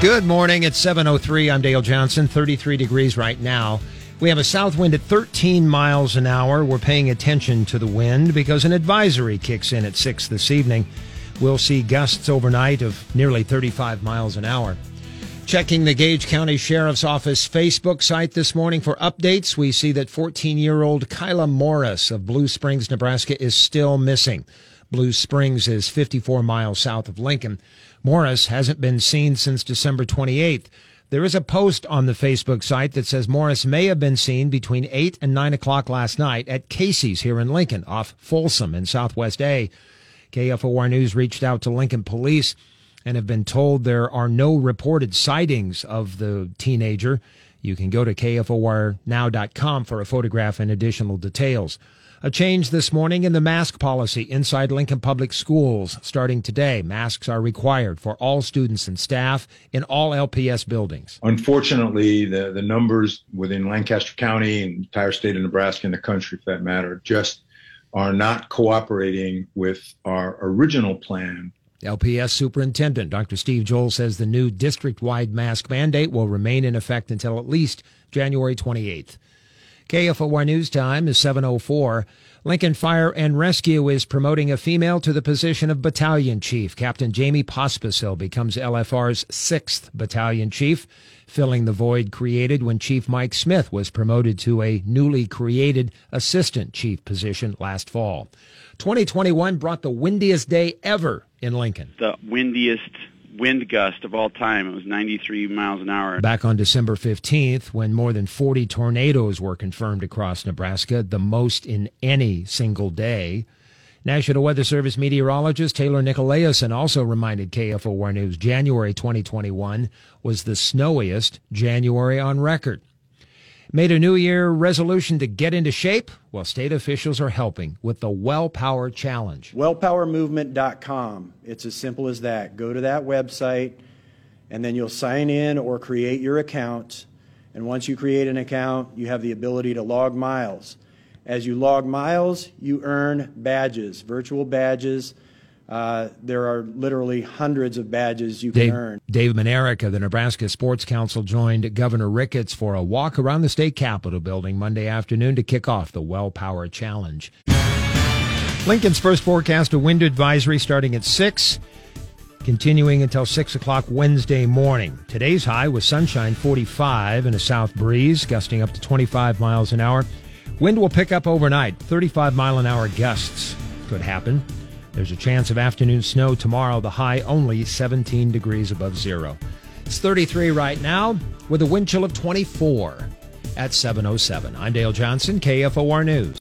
Good morning. It's 7:03. I'm Dale Johnson. 33 degrees right now. We have a south wind at 13 miles an hour. We're paying attention to the wind because an advisory kicks in at 6 this evening. We'll see gusts overnight of nearly 35 miles an hour. Checking the Gage County Sheriff's Office Facebook site this morning for updates, we see that 14 year old Kyla Morris of Blue Springs, Nebraska is still missing. Blue Springs is 54 miles south of Lincoln. Morris hasn't been seen since December 28th. There is a post on the Facebook site that says Morris may have been seen between 8 and 9 o'clock last night at Casey's here in Lincoln off Folsom in Southwest A. KFOR News reached out to Lincoln Police and have been told there are no reported sightings of the teenager. You can go to KFORnow.com for a photograph and additional details. A change this morning in the mask policy inside Lincoln Public Schools. Starting today, masks are required for all students and staff in all LPS buildings. Unfortunately, the, the numbers within Lancaster County and entire state of Nebraska and the country, for that matter, just are not cooperating with our original plan LPS Superintendent Dr. Steve Joel says the new district wide mask mandate will remain in effect until at least January 28th. KFOR News Time is 704. Lincoln Fire and Rescue is promoting a female to the position of battalion chief. Captain Jamie Pospisil becomes LFR's 6th battalion chief, filling the void created when Chief Mike Smith was promoted to a newly created assistant chief position last fall. 2021 brought the windiest day ever in Lincoln. The windiest wind gust of all time. It was 93 miles an hour. Back on December 15th, when more than 40 tornadoes were confirmed across Nebraska, the most in any single day. National Weather Service meteorologist Taylor Nicolaisen also reminded KFOR News January 2021 was the snowiest January on record. Made a New Year resolution to get into shape? Well, state officials are helping with the Well Power Challenge. WellPowerMovement.com. It's as simple as that. Go to that website, and then you'll sign in or create your account. And once you create an account, you have the ability to log miles. As you log miles, you earn badges, virtual badges uh, there are literally hundreds of badges you can Dave, earn. Dave Mlnarik of the Nebraska Sports Council joined Governor Ricketts for a walk around the state capitol building Monday afternoon to kick off the Well Power Challenge. Lincoln's first forecast a wind advisory starting at 6, continuing until 6 o'clock Wednesday morning. Today's high was sunshine 45 and a south breeze, gusting up to 25 miles an hour. Wind will pick up overnight, 35 mile an hour gusts could happen. There's a chance of afternoon snow tomorrow, the high only 17 degrees above zero. It's 33 right now with a wind chill of 24 at 707. I'm Dale Johnson, KFOR News.